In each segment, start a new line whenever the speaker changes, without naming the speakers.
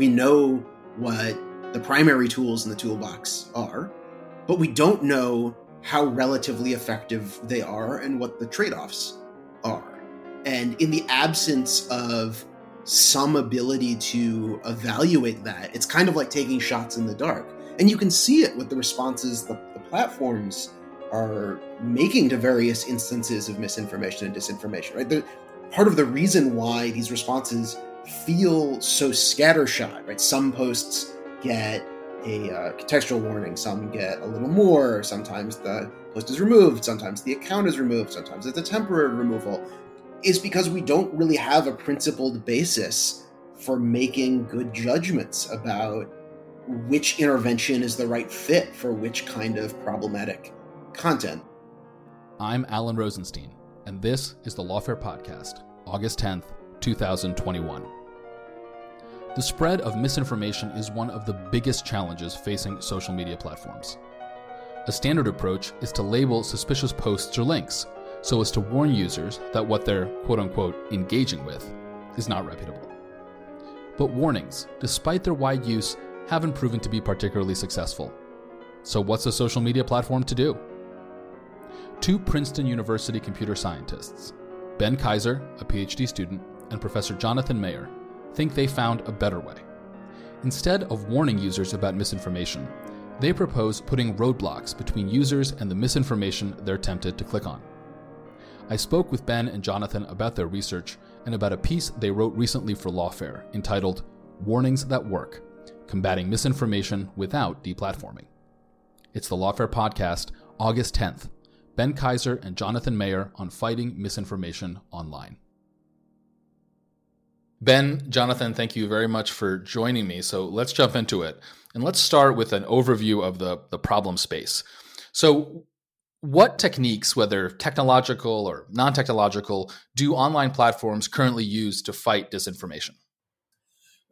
we know what the primary tools in the toolbox are, but we don't know how relatively effective they are and what the trade offs are. And in the absence of some ability to evaluate that, it's kind of like taking shots in the dark. And you can see it with the responses the, the platforms are making to various instances of misinformation and disinformation, right? The, part of the reason why these responses feel so scattershot, right? Some posts get a uh, contextual warning, some get a little more. Sometimes the post is removed, sometimes the account is removed, sometimes it's a temporary removal. Is because we don't really have a principled basis for making good judgments about which intervention is the right fit for which kind of problematic content.
I'm Alan Rozenshtein, and this is the Lawfare Podcast, August 10th, 2021. The spread of misinformation is one of the biggest challenges facing social media platforms. A standard approach is to label suspicious posts or links so as to warn users that what they're quote unquote engaging with is not reputable. But warnings, despite their wide use, haven't proven to be particularly successful. So, what's a social media platform to do? Two Princeton University computer scientists, Ben Kaiser, a PhD student, and Professor Jonathan Mayer, think they found a better way. Instead of warning users about misinformation, they propose putting roadblocks between users and the misinformation they're tempted to click on. I spoke with Ben and Jonathan about their research and about a piece they wrote recently for Lawfare entitled Warnings That Work Combating Misinformation Without Deplatforming. It's the Lawfare Podcast, August 10th. Ben Kaiser and Jonathan Mayer on fighting misinformation online. Ben, Jonathan, thank you very much for joining me. So let's jump into it. And let's start with an overview of the, the problem space. So, what techniques, whether technological or non technological, do online platforms currently use to fight disinformation?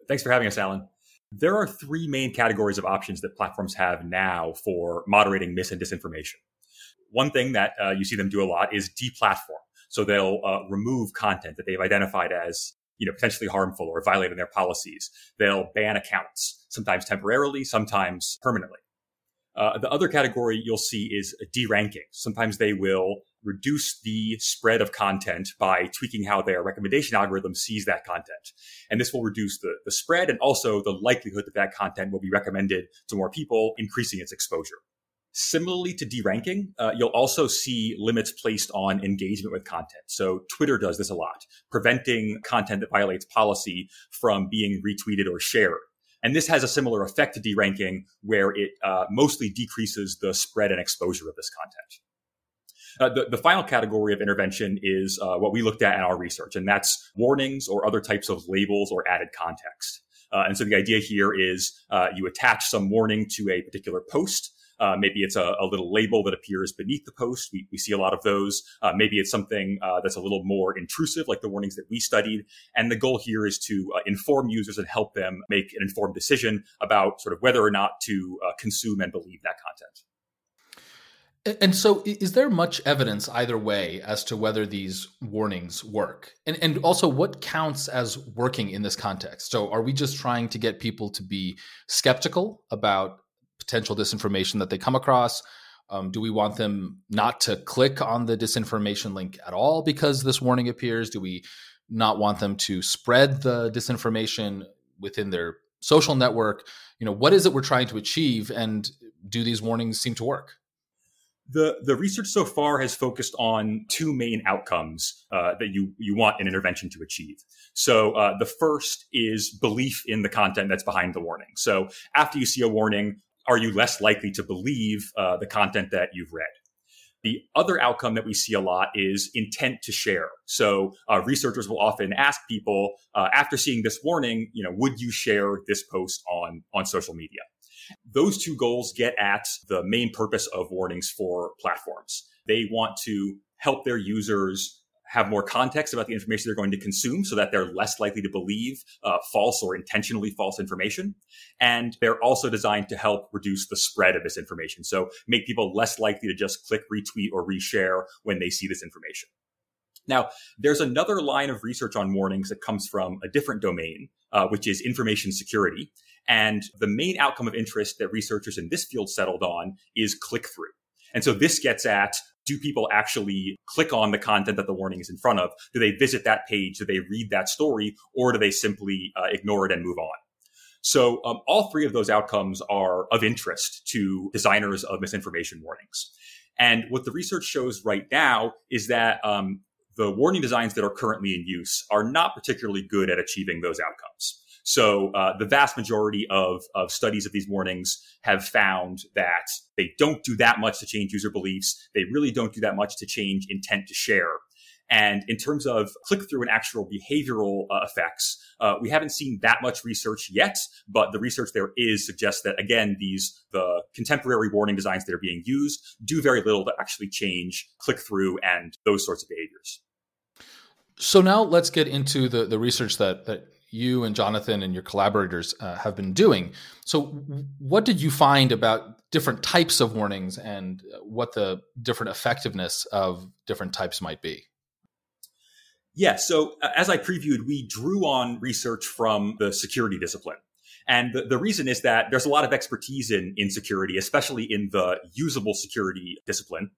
Thanks for having us, Alan. There are three main categories of options that platforms have now for moderating mis and disinformation. One thing that uh, you see them do a lot is deplatform. So they'll uh, remove content that they've identified as you know, potentially harmful or violating their policies. They'll ban accounts, sometimes temporarily, sometimes permanently. Uh, the other category you'll see is deranking. Sometimes they will reduce the spread of content by tweaking how their recommendation algorithm sees that content. And this will reduce the, the spread and also the likelihood that that content will be recommended to more people, increasing its exposure. Similarly to deranking, uh, you'll also see limits placed on engagement with content. So Twitter does this a lot, preventing content that violates policy from being retweeted or shared. And this has a similar effect to deranking, where it uh, mostly decreases the spread and exposure of this content. Uh, the, the, final category of intervention is uh, what we looked at in our research, and that's warnings or other types of labels or added context. Uh, and so the idea here is uh, you attach some warning to a particular post uh, maybe it's a, a, little label that appears beneath the post. We, we see a lot of those. Uh, maybe it's something uh, that's a little more intrusive, like the warnings that we studied. And the goal here is to uh, inform users and help them make an informed decision about sort of whether or not to uh, consume and believe that content.
And so, is there much evidence either way as to whether these warnings work? And, and also, what counts as working in this context? So, are we just trying to get people to be skeptical about potential disinformation that they come across? Um, do we want them not to click on the disinformation link at all because this warning appears? Do we not want them to spread the disinformation within their social network? You know, what is it we're trying to achieve, and do these warnings seem to work?
The the research so far has focused on two main outcomes uh, that you you want an intervention to achieve. So uh, the first is belief in the content that's behind the warning. So after you see a warning, are you less likely to believe uh, the content that you've read? The other outcome that we see a lot is intent to share. So uh, researchers will often ask people uh, after seeing this warning, you know, would you share this post on on social media? Those two goals get at the main purpose of warnings for platforms. They want to help their users have more context about the information they're going to consume so that they're less likely to believe uh, false or intentionally false information. And they're also designed to help reduce the spread of this information. So make people less likely to just click retweet or reshare when they see this information. Now, there's another line of research on warnings that comes from a different domain, uh, which is information security. And the main outcome of interest that researchers in this field settled on is click through. And so this gets at do people actually click on the content that the warning is in front of? Do they visit that page? Do they read that story? Or do they simply uh, ignore it and move on? So um, all three of those outcomes are of interest to designers of misinformation warnings. And what the research shows right now is that um, the warning designs that are currently in use are not particularly good at achieving those outcomes. So uh, the vast majority of, of studies of these warnings have found that they don't do that much to change user beliefs. They really don't do that much to change intent to share. And in terms of click through and actual behavioral uh, effects, uh, we haven't seen that much research yet, but the research there is suggests that again, these, the contemporary warning designs that are being used do very little to actually change click through and those sorts of behaviors.
So now let's get into the, the research that, that you and Jonathan and your collaborators uh, have been doing. So, what did you find about different types of warnings and what the different effectiveness of different types might be?
Yeah, so uh, as I previewed, we drew on research from the security discipline. And the, the reason is that there's a lot of expertise in, in security, especially in the usable security discipline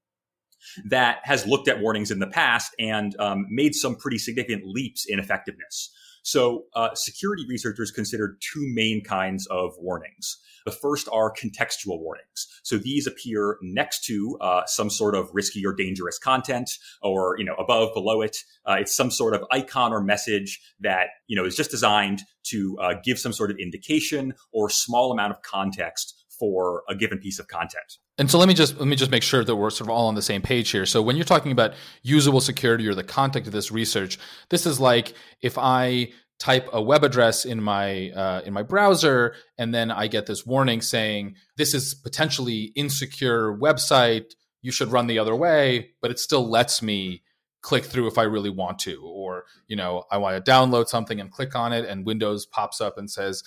that has looked at warnings in the past and um, made some pretty significant leaps in effectiveness. So, uh, security researchers considered two main kinds of warnings. The first are contextual warnings. So these appear next to uh, some sort of risky or dangerous content, or you know above, below it. Uh, it's some sort of icon or message that you know is just designed to uh, give some sort of indication or small amount of context for a given piece of content.
And so let me just let me just make sure that we're sort of all on the same page here. So when you're talking about usable security or the content of this research, this is like if I type a web address in my uh, in my browser and then I get this warning saying this is potentially insecure website, you should run the other way, but it still lets me click through if I really want to or you know I want to download something and click on it and Windows pops up and says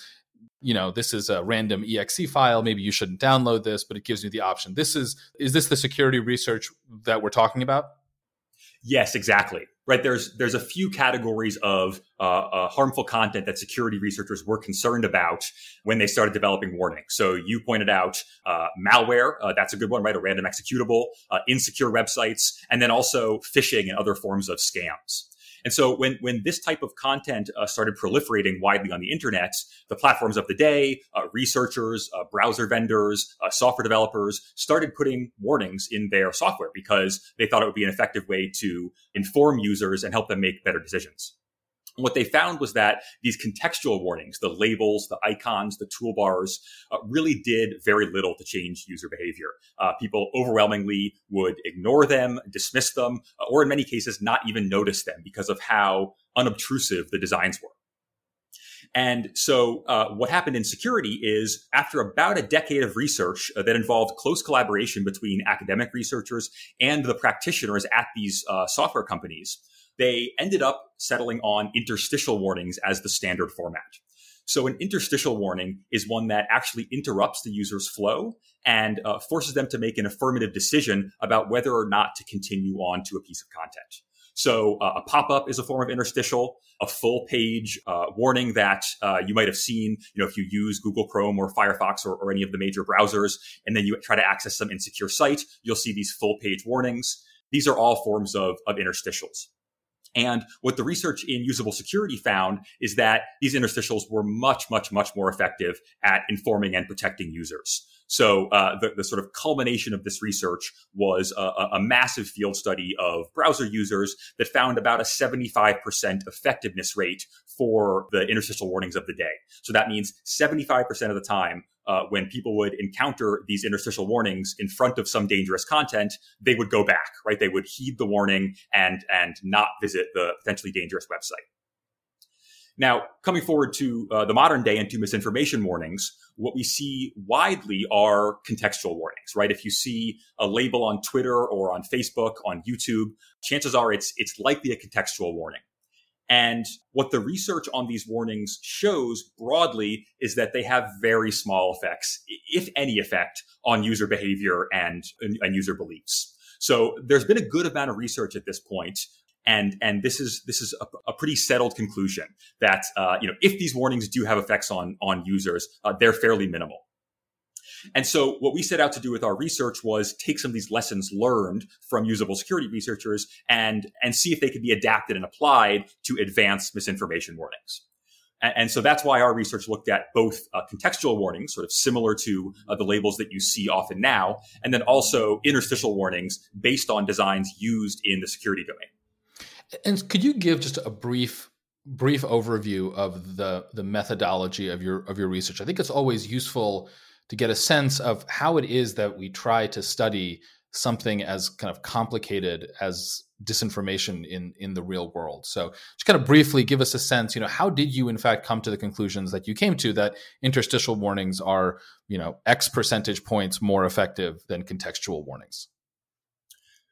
you know this is a random exe file maybe you shouldn't download this but it gives you the option. This is is this the security research that we're talking about?
Yes exactly. Right there's there's a few categories of uh, uh, harmful content that security researchers were concerned about when they started developing warnings. So you pointed out uh, malware uh, that's a good one right a random executable uh, insecure websites and then also phishing and other forms of scams and so when, when this type of content uh, started proliferating widely on the internet, the platforms of the day, uh, researchers, uh, browser vendors, uh, software developers started putting warnings in their software because they thought it would be an effective way to inform users and help them make better decisions what they found was that these contextual warnings, the labels, the icons, the toolbars, uh, really did very little to change user behavior. Uh, people overwhelmingly would ignore them, dismiss them, uh, or in many cases, not even notice them because of how unobtrusive the designs were. And so, uh, what happened in security is after about a decade of research uh, that involved close collaboration between academic researchers and the practitioners at these uh, software companies, they ended up settling on interstitial warnings as the standard format. So an interstitial warning is one that actually interrupts the user's flow and uh, forces them to make an affirmative decision about whether or not to continue on to a piece of content. So uh, a pop-up is a form of interstitial. A full page uh, warning that uh, you might have seen, you know, if you use Google Chrome or Firefox or, or any of the major browsers, and then you try to access some insecure site, you'll see these full page warnings. These are all forms of, of interstitials. And what the research in usable security found is that these interstitials were much, much, much more effective at informing and protecting users. So uh, the, the, sort of culmination of this research was a, a, massive field study of browser users that found about a 75% effectiveness rate for the interstitial warnings of the day. So that means 75% of the time, uh, when people would encounter these interstitial warnings in front of some dangerous content, they would go back, right? They would heed the warning and and not visit the potentially dangerous website. Now, coming forward to uh, the modern day and to misinformation warnings, what we see widely are contextual warnings, right? If you see a label on Twitter or on Facebook, on YouTube, chances are it's it's likely a contextual warning. And what the research on these warnings shows broadly is that they have very small effects, if any effect, on user behavior and, and user beliefs. So there's been a good amount of research at this point, and and this is this is a, a pretty settled conclusion that uh, you know if these warnings do have effects on on users, uh, they're fairly minimal. And so what we set out to do with our research was take some of these lessons learned from usable security researchers and, and see if they could be adapted and applied to advance misinformation warnings. And, so that's why our research looked at both uh, contextual warnings, sort of similar to uh, the labels that you see often now, and then also interstitial warnings based on designs used in the security domain.
And could you give just a brief brief overview of the the methodology of your of your research? I think it's always useful to get a sense of how it is that we try to study something as kind of complicated as disinformation in in the real world. So just kind of briefly give us a sense, you know, how did you in fact come to the conclusions that you came to that interstitial warnings are, you know, X percentage points more effective than contextual warnings?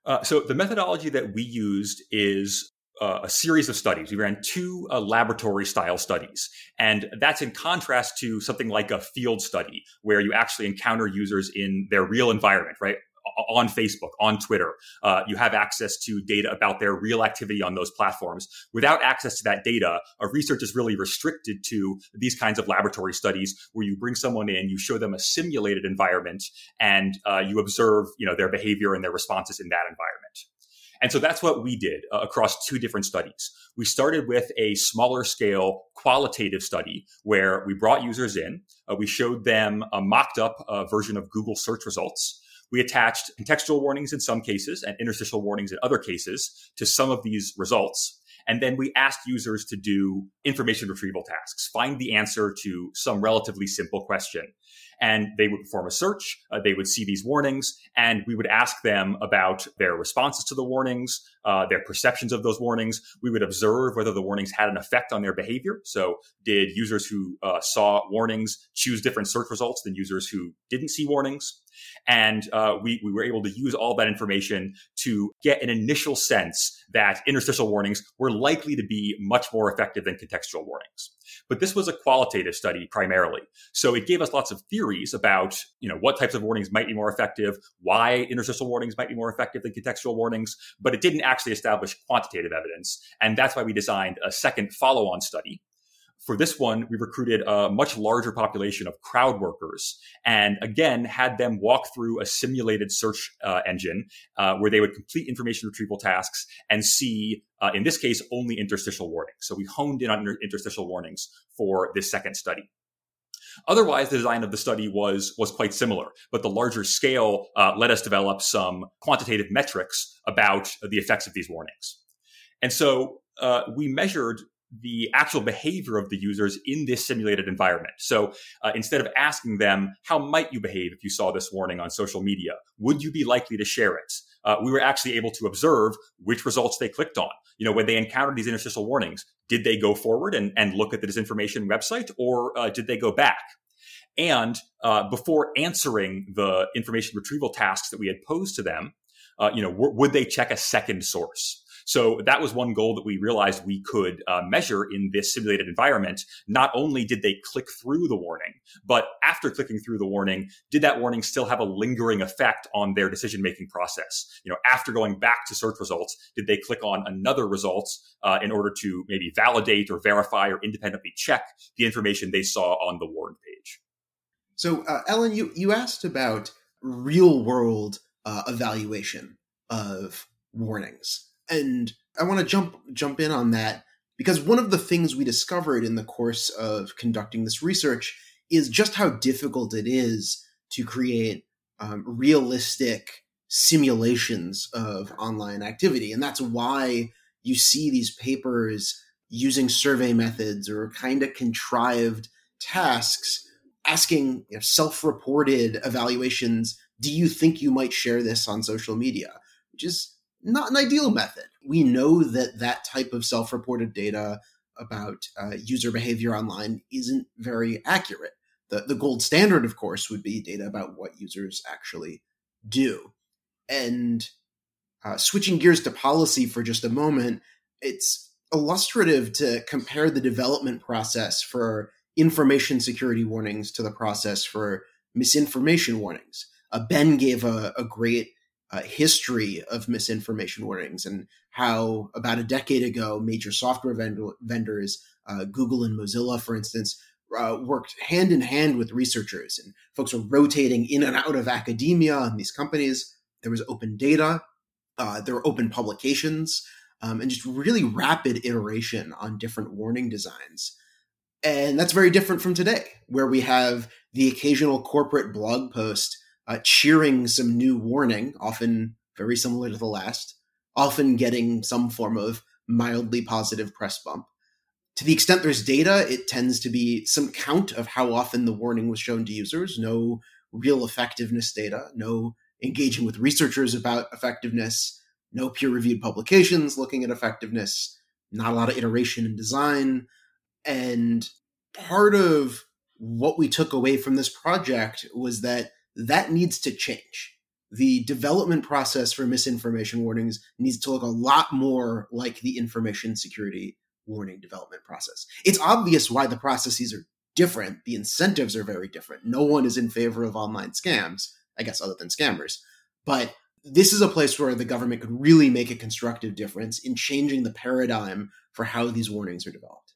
Uh, so the methodology that we used is uh, a series of studies. We ran two uh, laboratory style studies. And that's in contrast to something like a field study where you actually encounter users in their real environment, right? On Facebook, on Twitter. Uh, you have access to data about their real activity on those platforms. Without access to that data, a research is really restricted to these kinds of laboratory studies where you bring someone in, you show them a simulated environment, and uh, you observe, you know, their behavior and their responses in that environment. And so that's what we did uh, across two different studies. We started with a smaller scale qualitative study where we brought users in. Uh, we showed them a mocked up uh, version of Google search results. We attached contextual warnings in some cases and interstitial warnings in other cases to some of these results. And then we asked users to do information retrieval tasks, find the answer to some relatively simple question and they would perform a search. Uh, they would see these warnings, and we would ask them about their responses to the warnings, uh, their perceptions of those warnings. We would observe whether the warnings had an effect on their behavior. So, did users who uh, saw warnings choose different search results than users who didn't see warnings? And uh, we, we were able to use all that information to get an initial sense that interstitial warnings were likely to be much more effective than contextual warnings. But this was a qualitative study primarily. So it gave us lots of theories about, you know, what types of warnings might be more effective, why interstitial warnings might be more effective than contextual warnings, but it didn't actually establish quantitative evidence. And that's why we designed a second follow-on study for this one, we recruited a much larger population of crowd workers and again had them walk through a simulated search uh, engine uh, where they would complete information retrieval tasks and see, uh, in this case, only interstitial warnings. So we honed in on interstitial warnings for this second study. Otherwise, the design of the study was was quite similar, but the larger scale uh, let us develop some quantitative metrics about the effects of these warnings. And so uh, we measured the actual behavior of the users in this simulated environment. So uh, instead of asking them, how might you behave if you saw this warning on social media? Would you be likely to share it? Uh, we were actually able to observe which results they clicked on. You know, when they encountered these interstitial warnings, did they go forward and, and look at the disinformation website or uh, did they go back? And uh, before answering the information retrieval tasks that we had posed to them, uh, you know, w- would they check a second source? So that was one goal that we realized we could uh, measure in this simulated environment. Not only did they click through the warning, but after clicking through the warning, did that warning still have a lingering effect on their decision making process? You know, after going back to search results, did they click on another result uh, in order to maybe validate or verify or independently check the information they saw on the warn page?
So, uh, Alan, you you asked about real world uh, evaluation of warnings. And I want to jump jump in on that because one of the things we discovered in the course of conducting this research is just how difficult it is to create um, realistic simulations of online activity, and that's why you see these papers using survey methods or kind of contrived tasks asking you know, self-reported evaluations do you think you might share this on social media? Which is not an ideal method. We know that that type of self reported data about uh, user behavior online isn't very accurate. The, the gold standard, of course, would be data about what users actually do. And uh, switching gears to policy for just a moment, it's illustrative to compare the development process for information security warnings to the process for misinformation warnings. Uh, ben gave a, a great uh, history of misinformation warnings and how about a decade ago, major software vendor, vendors, uh, Google and Mozilla, for instance, uh, worked hand in hand with researchers, and folks were rotating in and out of academia and these companies. There was open data, uh, there were open publications, um, and just really rapid iteration on different warning designs. And that's very different from today, where we have the occasional corporate blog post uh, cheering some new warning, often very similar to the last, often getting some form of mildly positive press bump. To the extent there's data, it tends to be some count of how often the warning was shown to users, no real effectiveness data, no engaging with researchers about effectiveness, no peer reviewed publications looking at effectiveness, not a lot of iteration and design. And part of what we took away from this project was that that needs to change. The development process for misinformation warnings needs to look a lot more like the information security warning development process. It's obvious why the processes are different. The incentives are very different. No one is in favor of online scams, I guess, other than scammers. But this is a place where the government could really make a constructive difference in changing the paradigm for how these warnings are developed.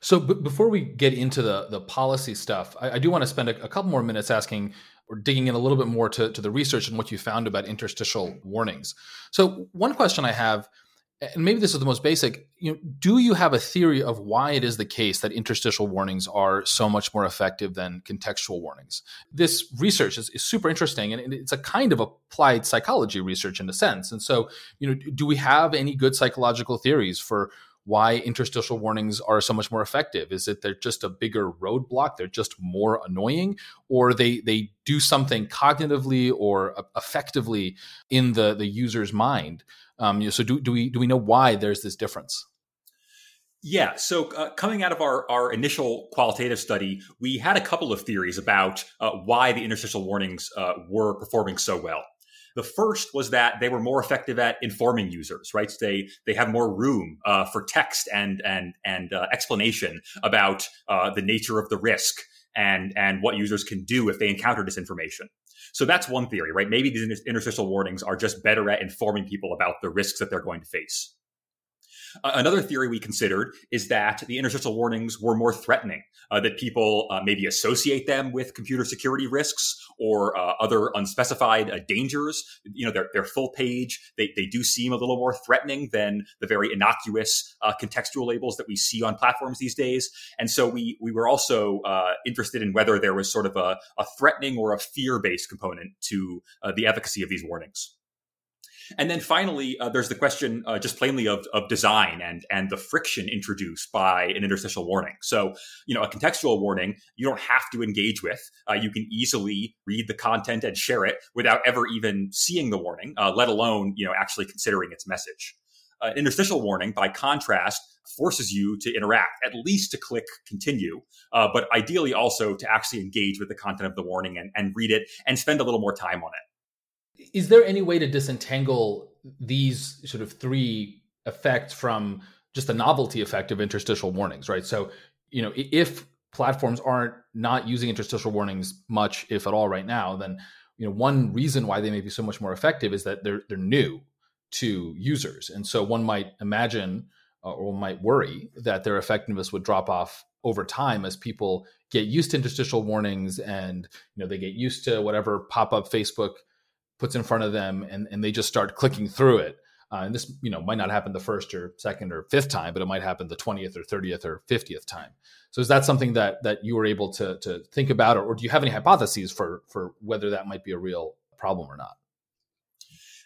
So, b- before we get into the the policy stuff, I, I do want to spend a, a, couple more minutes asking or digging in a little bit more to, to the research and what you found about interstitial warnings. So, one question I have, and maybe this is the most basic, you know, do you have a theory of why it is the case that interstitial warnings are so much more effective than contextual warnings? This research is, is super interesting, and it's a kind of applied psychology research in a sense. And so, you know, do we have any good psychological theories for why interstitial warnings are so much more effective? Is it they're just a bigger roadblock? They're just more annoying, or they they do something cognitively or effectively in the the user's mind? Um, you know, so do do we do we know why there's this difference?
Yeah. So uh, coming out of our, our initial qualitative study, we had a couple of theories about uh, why the interstitial warnings uh, were performing so well. The first was that they were more effective at informing users, right? So they they have more room uh, for text and and and uh, explanation about uh, the nature of the risk and and what users can do if they encounter disinformation. So that's one theory, right? Maybe these interstitial warnings are just better at informing people about the risks that they're going to face. Another theory we considered is that the interstitial warnings were more threatening, uh, that people uh, maybe associate them with computer security risks or uh, other unspecified uh, dangers. You know, they're, they're full page. They, they do seem a little more threatening than the very innocuous uh, contextual labels that we see on platforms these days. And so we, we were also interested in whether there was sort of a, a threatening or a fear based component to the efficacy of these warnings. And then finally, uh, there's the question uh, just plainly of, of design and, and the friction introduced by an interstitial warning. So, you know, a contextual warning, you don't have to engage with. Uh, you can easily read the content and share it without ever even seeing the warning, uh, let alone, you know, actually considering its message. Uh, an interstitial warning, by contrast, forces you to interact, at least to click continue, uh, but ideally also to actually engage with the content of the warning and, and read it and spend a little more time on it
is there any way to disentangle these sort of three effects from just the novelty effect of interstitial warnings, right? So, you know, if platforms aren't not using interstitial warnings much, if at all, right now, then you know one reason why they may be so much more effective is that they're they're new to users, and so one might imagine uh, or might worry that their effectiveness would drop off over time as people get used to interstitial warnings and you know they get used to whatever pop-up Facebook puts in front of them and, and they just start clicking through it. Uh, and this, you know, might not happen the first or second or fifth time, but it might happen the twentieth or thirtieth or fiftieth time. So, is that something that that you were able to to think about, or, or do you have any hypotheses for for whether that might be a real problem or not?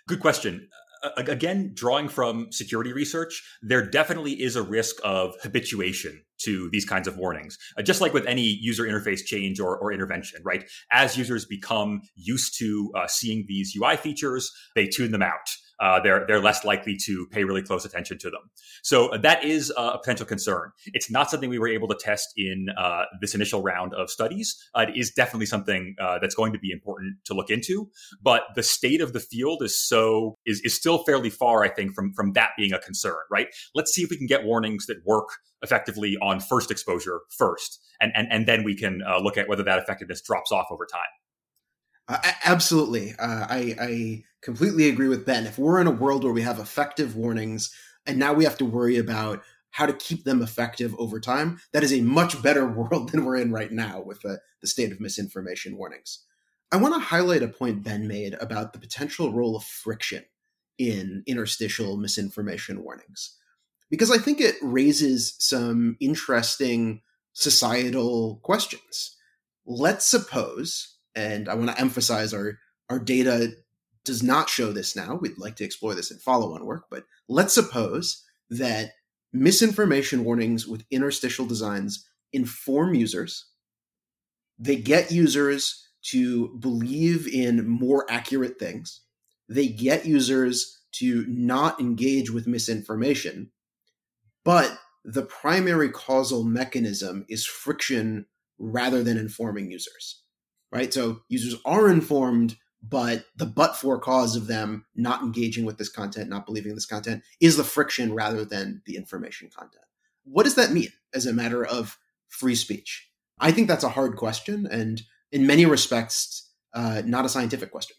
Good question again, drawing from security research, there definitely is a risk of habituation to these kinds of warnings. Uh, just like with any user interface change or, or intervention, right? As users become used to uh, seeing these UI features, they tune them out uh, they're they're less likely to pay really close attention to them. So uh, that is a potential concern. It's not something we were able to test in uh, this initial round of studies. Uh, it is definitely something uh, that's going to be important to look into. But the state of the field is so is is still fairly far, I think, from from that being a concern. Right? Let's see if we can get warnings that work effectively on first exposure first, and and and then we can uh, look at whether that effectiveness drops off over time.
Uh, absolutely. Uh, I, I completely agree with Ben. If we're in a world where we have effective warnings and now we have to worry about how to keep them effective over time, that is a much better world than we're in right now with the, the state of misinformation warnings. I want to highlight a point Ben made about the potential role of friction in interstitial misinformation warnings, because I think it raises some interesting societal questions. Let's suppose and I want to emphasize our our data does not show this now. We'd like to explore this in follow-on work, but let's suppose that misinformation warnings with interstitial designs inform users. They get users to believe in more accurate things. They get users to not engage with misinformation. But the primary causal mechanism is friction rather than informing users right? So users are informed, but the but for cause of them not engaging with this content, not believing this content, is the friction rather than the information content. What does that mean as a matter of free speech? I think that's a hard question, and in many respects, uh, not a scientific question.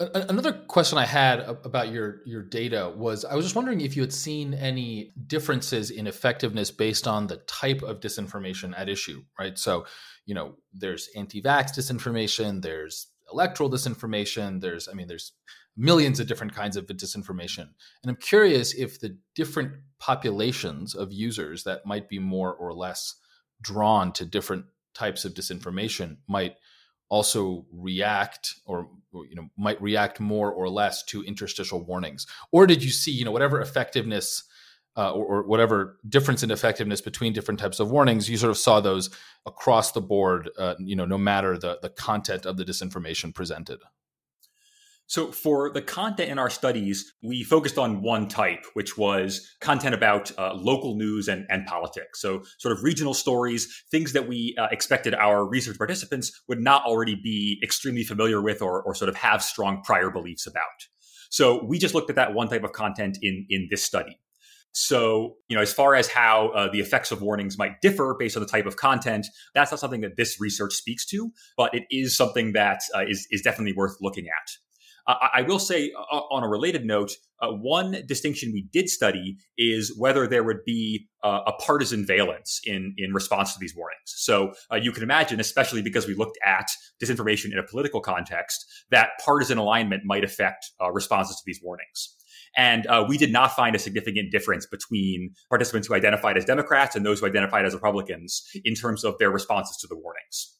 Another question I had about your your data was I was just wondering if you had seen any differences in effectiveness based on the type of disinformation at issue, right? So, you know, there's anti-vax disinformation, there's electoral disinformation, there's I mean, there's millions of different kinds of disinformation. And I'm curious if the different populations of users that might be more or less drawn to different types of disinformation might also react or you know might react more or less to interstitial warnings? Or did you see you know whatever effectiveness uh, or, or, whatever difference in effectiveness between different types of warnings you sort of saw those across the board uh, you know no matter the the content of the disinformation presented
so, for the content in our studies, we focused on one type, which was content about uh, local news and, and politics. So, sort of regional stories, things that we uh, expected our research participants would not already be extremely familiar with or, or sort of have strong prior beliefs about. So, we just looked at that one type of content in, in this study. So, you know, as far as how uh, the effects of warnings might differ based on the type of content, that's not something that this research speaks to, but it is something that uh, is is definitely worth looking at. Uh, I will say, uh, uh, on a related note, uh, one distinction we did study is whether there would be uh, a partisan valence in in response to these warnings. So uh, you can imagine, especially because we looked at disinformation in a political context, that partisan alignment might affect responses to these warnings. And we did not find a significant difference between participants who identified as Democrats and those who identified as Republicans in terms of their responses to the warnings.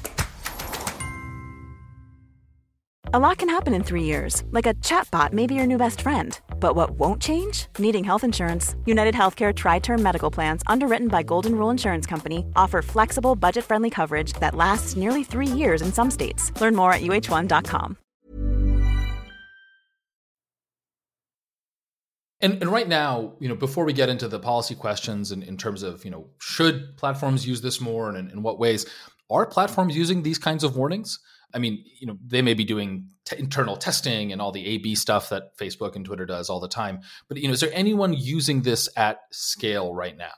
A lot can happen in three years, like a chatbot may be your new best friend. But what won't change? Needing health insurance. United Healthcare Tri Term Medical Plans, underwritten by Golden Rule Insurance Company, offer flexible, budget friendly coverage that lasts nearly three years in some states. Learn more at uh1.com.
And, and right now, you know, before we get into the policy questions and in terms of, you know, should platforms use this more and in, in what ways, are platforms using these kinds of warnings? I mean, you know, they may be doing t- internal testing and all the A/B stuff that Facebook and Twitter does all the time. But you know, is there anyone using this at scale right now?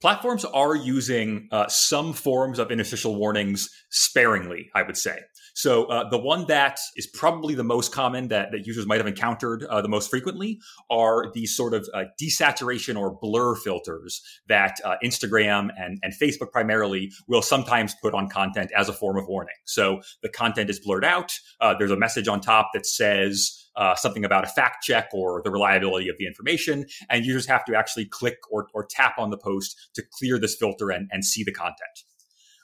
Platforms are using uh, some forms of interstitial warnings sparingly, I would say. So uh, the one that is probably the most common that, that users might have encountered uh, the most frequently are these sort of uh, desaturation or blur filters that uh, Instagram and, and Facebook primarily will sometimes put on content as a form of warning. So the content is blurred out. Uh, there's a message on top that says, uh, something about a fact check or the reliability of the information. And users have to actually click or, or tap on the post to clear this filter and, and see the content.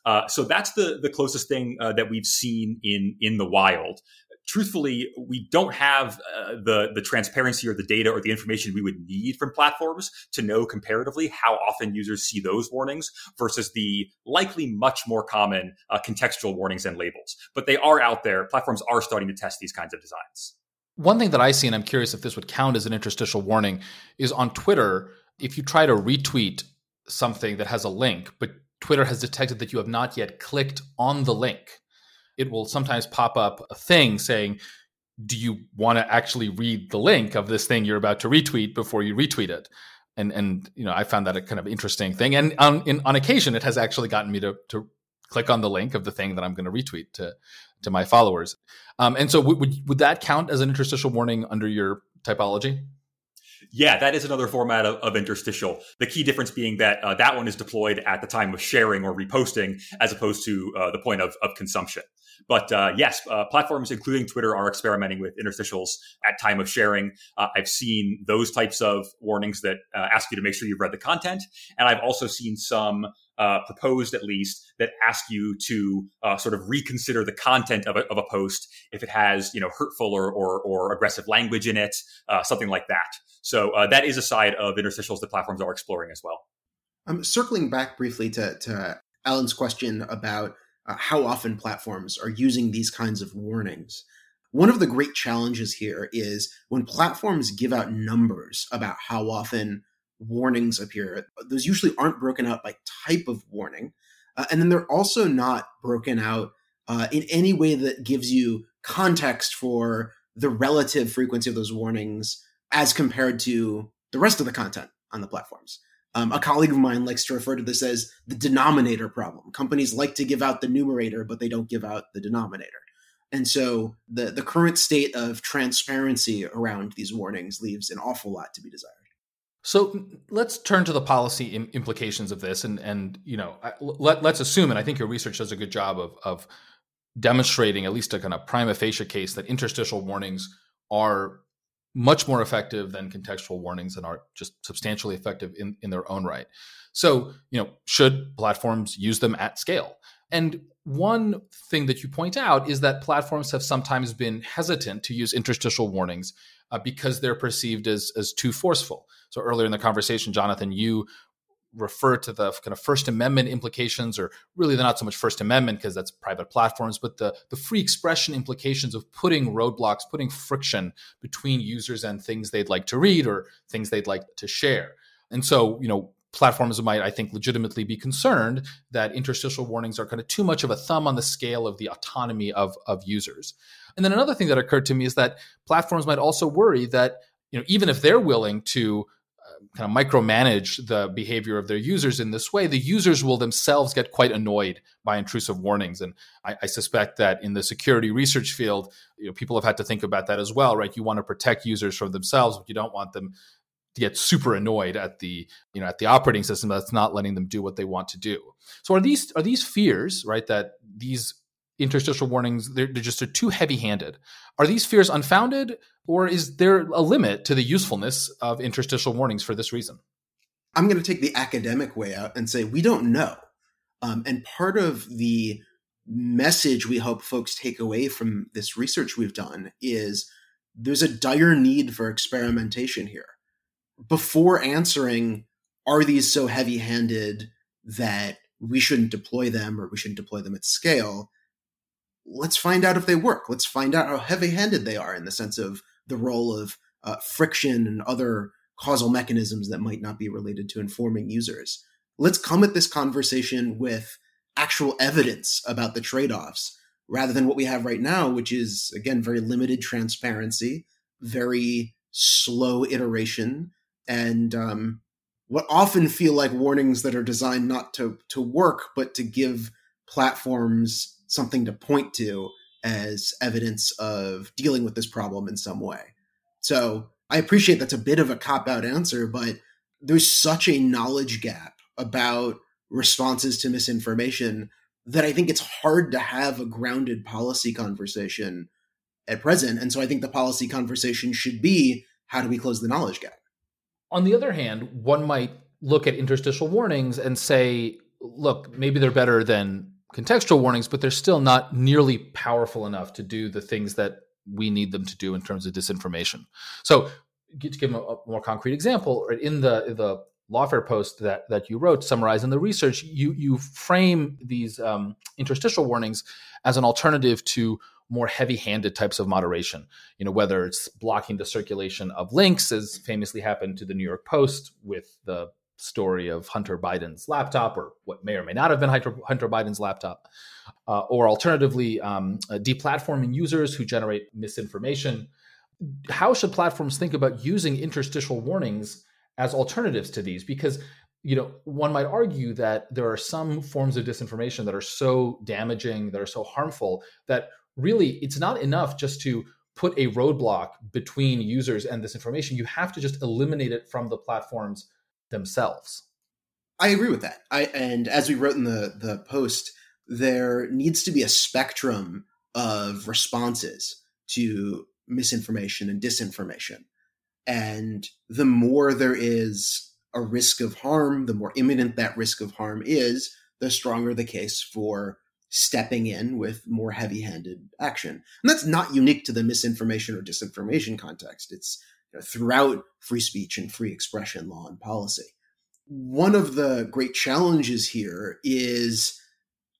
Uh, so that's the the closest thing uh, that we've seen in in the wild. Truthfully, we don't have uh, the the transparency or the data or the information we would need from platforms to know comparatively how often users see those warnings versus the likely much more common uh, contextual warnings and labels. But they are out there. Platforms are starting to test these kinds of designs.
One thing that I see, and I'm curious if this would count as an interstitial warning, is on Twitter, if you try to retweet something that has a link, but Twitter has detected that you have not yet clicked on the link, it will sometimes pop up a thing saying, Do you want to actually read the link of this thing you're about to retweet before you retweet it? And, and you know, I found that a kind of interesting thing. And on, in, on occasion, it has actually gotten me to, to click on the link of the thing that I'm going to retweet to to my followers. Um, and so, w- would would that count as an interstitial warning under your typology?
Yeah, that is another format of, of interstitial. The key difference being that uh, that one is deployed at the time of sharing or reposting, as opposed to uh, the point of, of consumption. But uh, yes, uh, platforms, including Twitter, are experimenting with interstitials at time of sharing. Uh, I've seen those types of warnings that uh, ask you to make sure you've read the content, and I've also seen some uh, proposed at least that ask you to uh, sort of reconsider the content of a, of a, post if it has you know hurtful or or, or aggressive language in it, uh, something like that. So uh, that is a side of interstitials that platforms are exploring as well.
I'm circling back briefly to, to Alan's question about uh, how often platforms are using these kinds of warnings. One of the great challenges here is when platforms give out numbers about how often warnings appear. Those usually aren't broken out by type of warning. Uh, and then they're also not broken out uh, in any way that gives you context for the relative frequency of those warnings as compared to the rest of the content on the platforms. Um, a colleague of mine likes to refer to this as the denominator problem. Companies like to give out the numerator, but they don't give out the denominator. And so the, the current state of transparency around these warnings leaves an awful lot to be desired.
So let's turn to the policy implications of this, and and you know let let's assume, and I think your research does a good job of of demonstrating at least a kind of prima facie case that interstitial warnings are much more effective than contextual warnings and are just substantially effective in, in their own right. So, you know, should platforms use them at scale? And one thing that you point out is that platforms have sometimes been hesitant to use interstitial warnings uh, because they're perceived as as too forceful. So earlier in the conversation, Jonathan, you refer to the kind of First Amendment implications, or really they're not so much First Amendment because that's private platforms, but the the free expression implications of putting roadblocks, putting friction between users and things they'd like to read or things they'd like to share. And so, you know, platforms might, I think, legitimately be concerned that interstitial warnings are kind of too much of a thumb on the scale of the autonomy of, of users. And then another thing that occurred to me is that platforms might also worry that, you know, even if they're willing to uh, kind of micromanage the behavior of their users in this way, the users will themselves get quite annoyed by intrusive warnings. And I, I, suspect that in the security research field, you know, people have had to think about that as well, right? You want to protect users from themselves, but you don't want them to get super annoyed at the you know at the operating system that's not letting them do what they want to do so are these are these fears right that these interstitial warnings they're, they're just are too heavy handed are these fears unfounded or is there a limit to the usefulness of interstitial warnings for this reason
i'm going to take the academic way out and say we don't know um, and part of the message we hope folks take away from this research we've done is there's a dire need for experimentation here. Before answering, are these so heavy handed that we shouldn't deploy them or we shouldn't deploy them at scale? Let's find out if they work. Let's find out how heavy handed they are in the sense of the role of uh, friction and other causal mechanisms that might not be related to informing users. Let's come at this conversation with actual evidence about the trade offs rather than what we have right now, which is, again, very limited transparency, very slow iteration, and um, what often feel like warnings that are designed not to, to work, but to give platforms something to point to as evidence of dealing with this problem in some way. So I appreciate that's a bit of a cop out answer, but there's such a knowledge gap about responses to misinformation that I think it's hard to have a grounded policy conversation at present. And so I think the policy conversation should be how do we close the knowledge gap?
On the other hand, one might look at interstitial warnings and say, look, maybe they're better than contextual warnings, but they're still not nearly powerful enough to do the things that we need them to do in terms of disinformation. So, to give a, a more concrete example, right, in the the lawfare post that that you wrote summarizing the research, you you frame these um, interstitial warnings as an alternative to more heavy-handed types of moderation. You know, whether it's blocking the circulation of links, as famously happened to the New York Post with the story of Hunter Biden's laptop, or what may or may not have been Hunter, Biden's laptop, uh, or alternatively, um, uh, deplatforming users who generate misinformation. How should platforms think about using interstitial warnings as alternatives to these because you know one might argue that there are some forms of disinformation that are so damaging that are so harmful that really it's not enough just to put a roadblock between users and this information you have to just eliminate it from the platforms themselves
i agree with that i and as we wrote in the the post there needs to be a spectrum of responses to misinformation and disinformation and the more there is a risk of harm, the more imminent that risk of harm is, the stronger the case for stepping in with more heavy handed action. And that's not unique to the misinformation or disinformation context. It's throughout free speech and free expression law and policy. One of the great challenges here is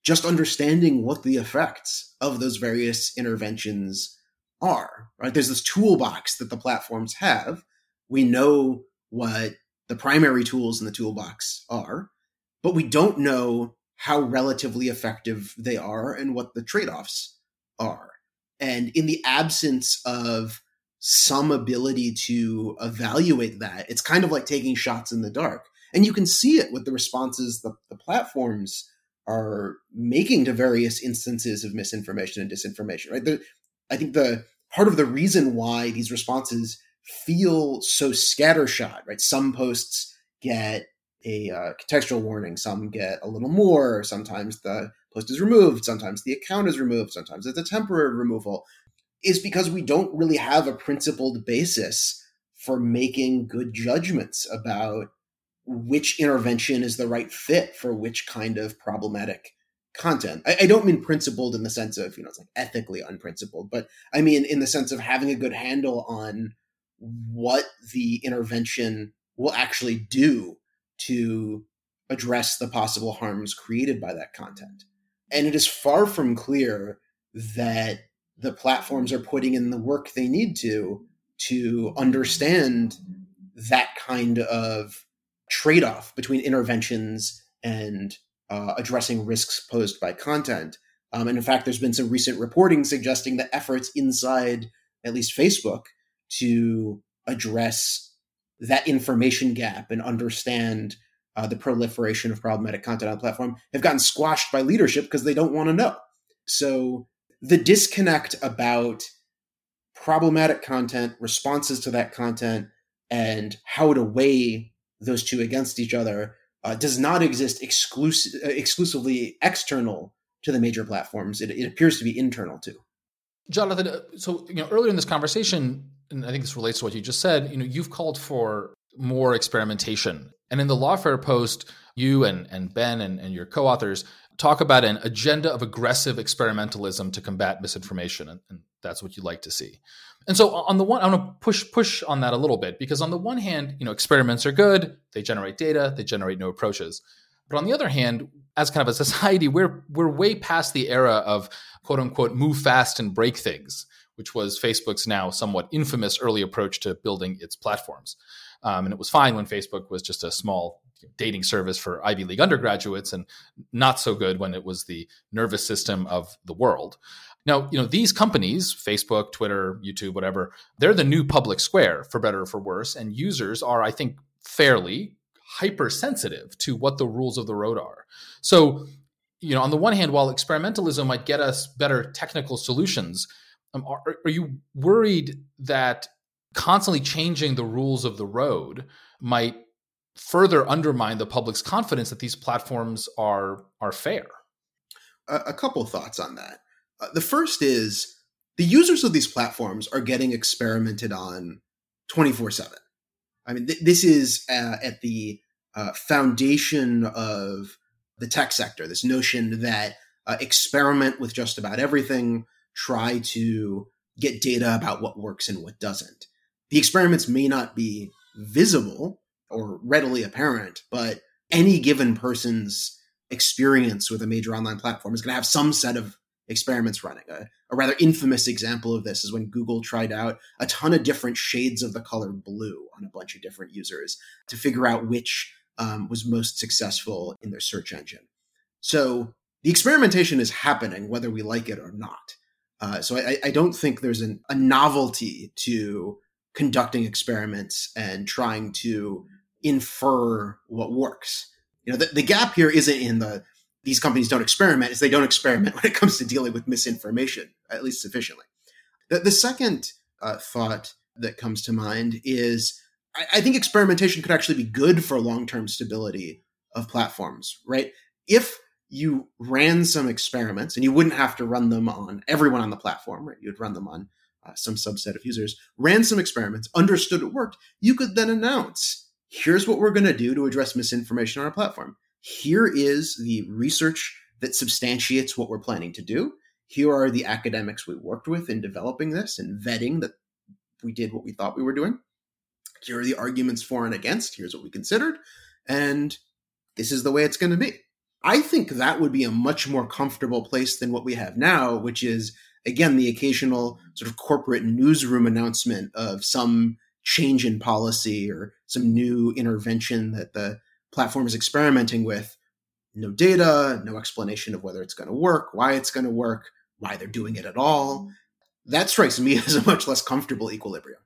just understanding what the effects of those various interventions are, right? There's this toolbox that the platforms have. We know what the primary tools in the toolbox are, but we don't know how relatively effective they are and what the trade offs are. And in the absence of some ability to evaluate that, it's kind of like taking shots in the dark. And you can see it with the responses the, the platforms are making to various instances of misinformation and disinformation, right? The, I think the part of the reason why these responses feel so scattershot, right? Some posts get a uh, contextual warning, some get a little more. Sometimes the post is removed, sometimes the account is removed, sometimes it's a temporary removal. Is because we don't really have a principled basis for making good judgments about which intervention is the right fit for which kind of problematic content. I, I, don't mean principled in the sense of, you know, it's like ethically unprincipled, but I mean in the sense of having a good handle on what the intervention will actually do to address the possible harms created by that content. And it is far from clear that the platforms are putting in the work they need to to understand that kind of trade off between interventions and uh, addressing risks posed by content. Um, and in fact, there's been some recent reporting suggesting that efforts inside at least Facebook to address that information gap and understand uh, the proliferation of problematic content on the platform have gotten squashed by leadership because they don't want to know. So the disconnect about problematic content, responses to that content, and how to weigh those two against each other uh, does not exist exclusive, uh, exclusively external to the major platforms. It, it appears to be internal too.
Jonathan, uh, so you know earlier in this conversation, and I think this relates to what you just said. You know, you've called for more experimentation, and in the lawfare post, you and and Ben and, and your co-authors talk about an agenda of aggressive experimentalism to combat misinformation, and, and that's what you like to see. And so, on the one, I want to push push on that a little bit because on the one hand, you know, experiments are good; they generate data, they generate new approaches. But on the other hand, as kind of a society, we're we're way past the era of quote unquote move fast and break things, which was Facebook's now somewhat infamous early approach to building its platforms. Um, and it was fine when Facebook was just a small dating service for Ivy League undergraduates, and not so good when it was the nervous system of the world. Now, you know, these companies, Facebook, Twitter, YouTube, whatever, they're the new public square for better or for worse. And users are, I think, fairly hypersensitive to what the rules of the road are. So, you know, on the one hand, while experimentalism might get us better technical solutions, um, are, are you worried that constantly changing the rules of the road might further undermine the public's confidence that these platforms are are fair?
A, a couple thoughts on that. Uh, the first is the users of these platforms are getting experimented on 24 7. I mean, th- this is uh, at the uh, foundation of the tech sector, this notion that uh, experiment with just about everything, try to get data about what works and what doesn't. The experiments may not be visible or readily apparent, but any given person's experience with a major online platform is going to have some set of experiments running. A, a, rather infamous example of this is when Google tried out a ton of different shades of the color blue on a bunch of different users to figure out which um, was most successful in their search engine. So the experimentation is happening, whether we like it or not. Uh, so I, I, don't think there's an, a novelty to conducting experiments and trying to infer what works. You know, the, the gap here isn't in the these companies don't experiment is they don't experiment when it comes to dealing with misinformation, at least sufficiently. The, the second uh, thought that comes to mind is I, I think experimentation could actually be good for long term stability of platforms, right? If you ran some experiments and you wouldn't have to run them on everyone on the platform, right? You'd run them on uh, some subset of users, ran some experiments, understood it worked, you could then announce here's what we're going to do to address misinformation on our platform. Here is the research that substantiates what we're planning to do. Here are the academics we worked with in developing this and vetting that we did what we thought we were doing. Here are the arguments for and against. Here's what we considered. And this is the way it's going to be. I think that would be a much more comfortable place than what we have now, which is, again, the occasional sort of corporate newsroom announcement of some change in policy or some new intervention that the platform is experimenting with. No data, no explanation of whether it's going to work, why it's going to work, why they're doing it at all. Mm-hmm. That strikes me as a much less comfortable equilibrium.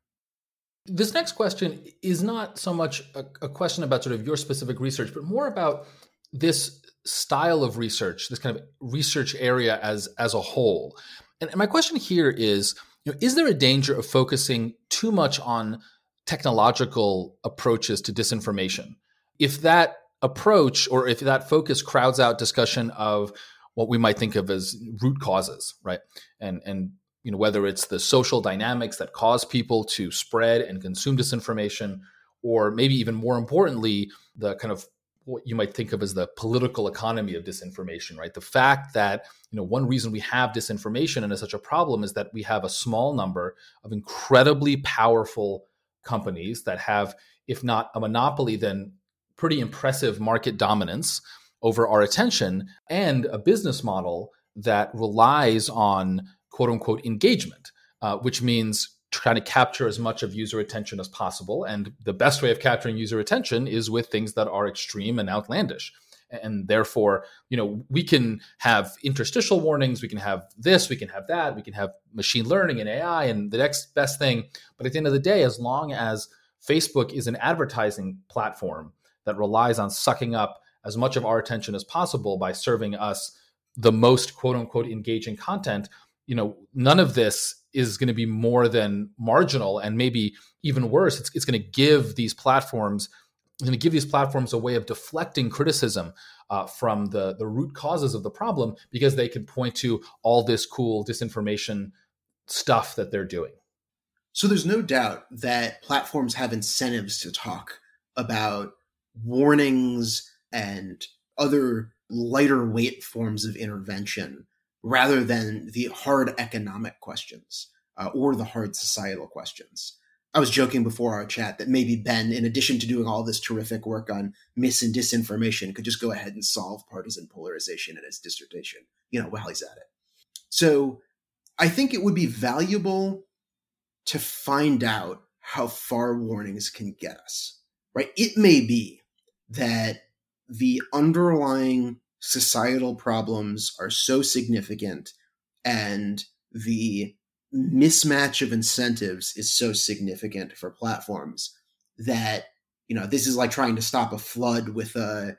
This next question is not so much a, a, question about sort of your specific research, but more about this style of research, this kind of research area as as a whole. And, and my question here is, you know, is there a danger of focusing too much on technological approaches to disinformation? If that approach or if that focus crowds out discussion of what we might think of as root causes, right? And and you know whether it's the social dynamics that cause people to spread and consume disinformation or maybe even more importantly the kind of what you might think of as the political economy of disinformation right? The fact that you know one reason we have disinformation and is such a problem is that we have a small number of incredibly powerful companies that have if not a monopoly then pretty impressive market dominance over our attention and a business model that relies on quote unquote engagement, uh, which means trying to capture as much of user attention as possible. And the best way of capturing user attention is with things that are extreme and outlandish. And therefore, you know, we can have interstitial warnings, we can have this, we can have that, we can have machine learning and AI and the next best thing. But at the end of the day, as long as Facebook is an advertising platform that relies on sucking up as much of our attention as possible by serving us the most quote unquote engaging content, you know, none of this is going to be more than marginal and maybe even worse. It's, it's going to give these platforms going to give these platforms a way of deflecting criticism uh, from the, the root causes of the problem because they can point to all this cool disinformation stuff that they're doing.
So there's no doubt that platforms have incentives to talk about warnings and other lighter weight forms of intervention rather than the hard economic questions uh, or the hard societal questions. I was joking before our chat that maybe Ben, in addition to doing all this terrific work on mis and disinformation, could just go ahead and solve partisan polarization in his dissertation, you know, while he's at it. So I think it would be valuable to find out how far warnings can get us, right? It may be that the underlying societal problems are so significant and the mismatch of incentives is so significant for platforms that you know this is like trying to stop a flood with a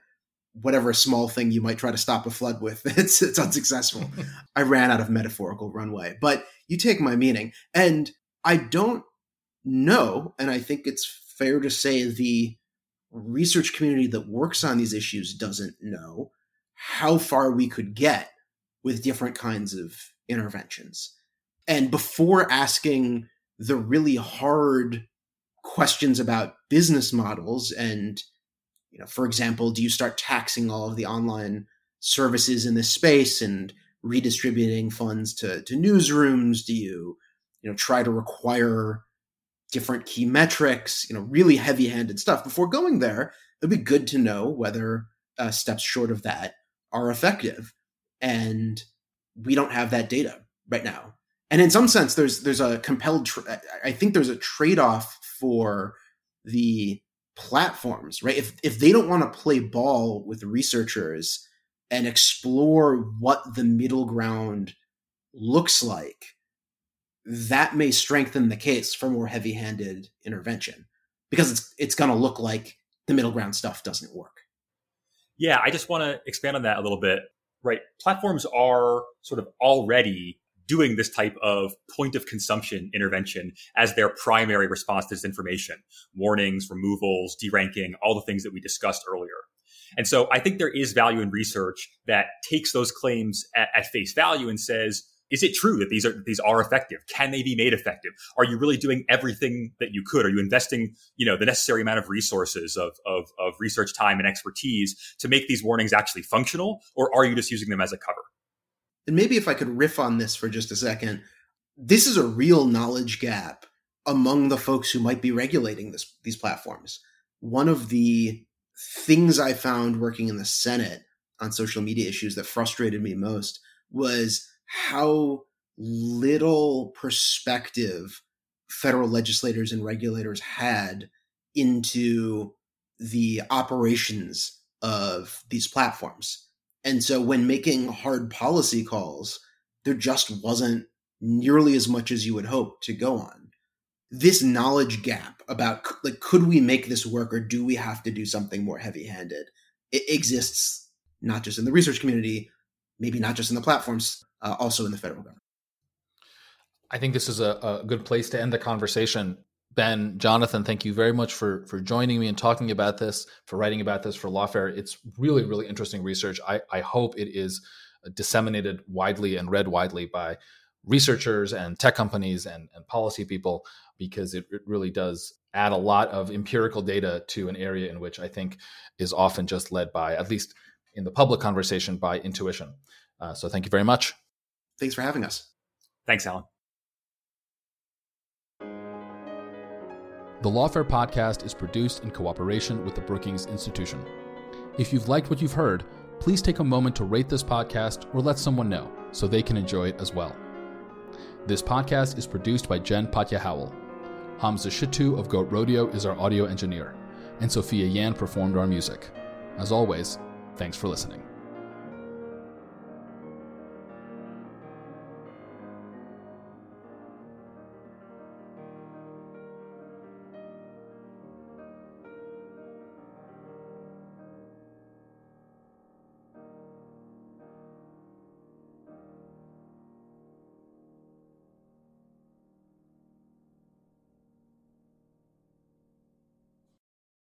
whatever small thing you might try to stop a flood with. It's it's unsuccessful. I ran out of metaphorical runway but you take my meaning. And i don't know and i think it's fair to say the research community that works on these issues doesn't know how far we could get with different kinds of interventions. And before asking the really hard questions about business models and you know for example do you start taxing all of the online services in this space and redistributing funds to, to newsrooms? Do you you know try to require different key metrics you know really heavy handed stuff? Before going there it'd be good to know whether uh, steps short of that are effective and we don't have that data right now. And in some sense there's there's a compelled tra- i think there's a trade-off for the platforms right? If if they don't want to play ball with researchers and explore what the middle ground looks like that may strengthen the case for more heavy-handed intervention because it's it's going to look like the middle ground stuff doesn't work
yeah i just want to expand on that a little bit right platforms are sort of already doing this type of point of consumption intervention as their primary response to this information warnings, removals, deranking, all the things that we discussed earlier. And so I think there is value in research that takes those claims at, at face value and says, is it true that these are these are effective? Can they be made effective? Are you really doing everything that you could? Are you investing, you know, the necessary amount of resources of, of, of research time and expertise to make these warnings actually functional, or are you just using them as a cover?
and maybe if I could riff on this for just a second, this is a real knowledge gap among the folks who might be regulating this, these platforms. One of the things I found working in the Senate on social media issues that frustrated me most was how little perspective federal legislators and regulators had into the operations of these platforms. And so when making hard policy calls, there just wasn't nearly as much as you would hope to go on. This knowledge gap about like could we make this work or do we have to do something more heavy-handed? It exists not just in the research community, maybe not just in the platforms, uh, also in the federal government.
I think this is a, a good place to end the conversation. Ben, Jonathan, thank you very much for for joining me and talking about this, for writing about this for Lawfare. It's really, really interesting research. I, I hope it is disseminated widely and read widely by researchers and tech companies and, and policy people because it, it really does add a lot of empirical data to an area in which I think is often just led by, at least in the public conversation, by intuition. Uh, so thank you very much.
Thanks for having us.
Thanks, Alan.
The Lawfare podcast is produced in cooperation with the Brookings Institution. If you've liked what you've heard, please take a moment to rate this podcast or let someone know so they can enjoy it as well. This podcast is produced by Jen Patja Howell. Hamza Shittu of Goat Rodeo is our audio engineer, and Sophia Yan performed our music. As always, thanks for listening.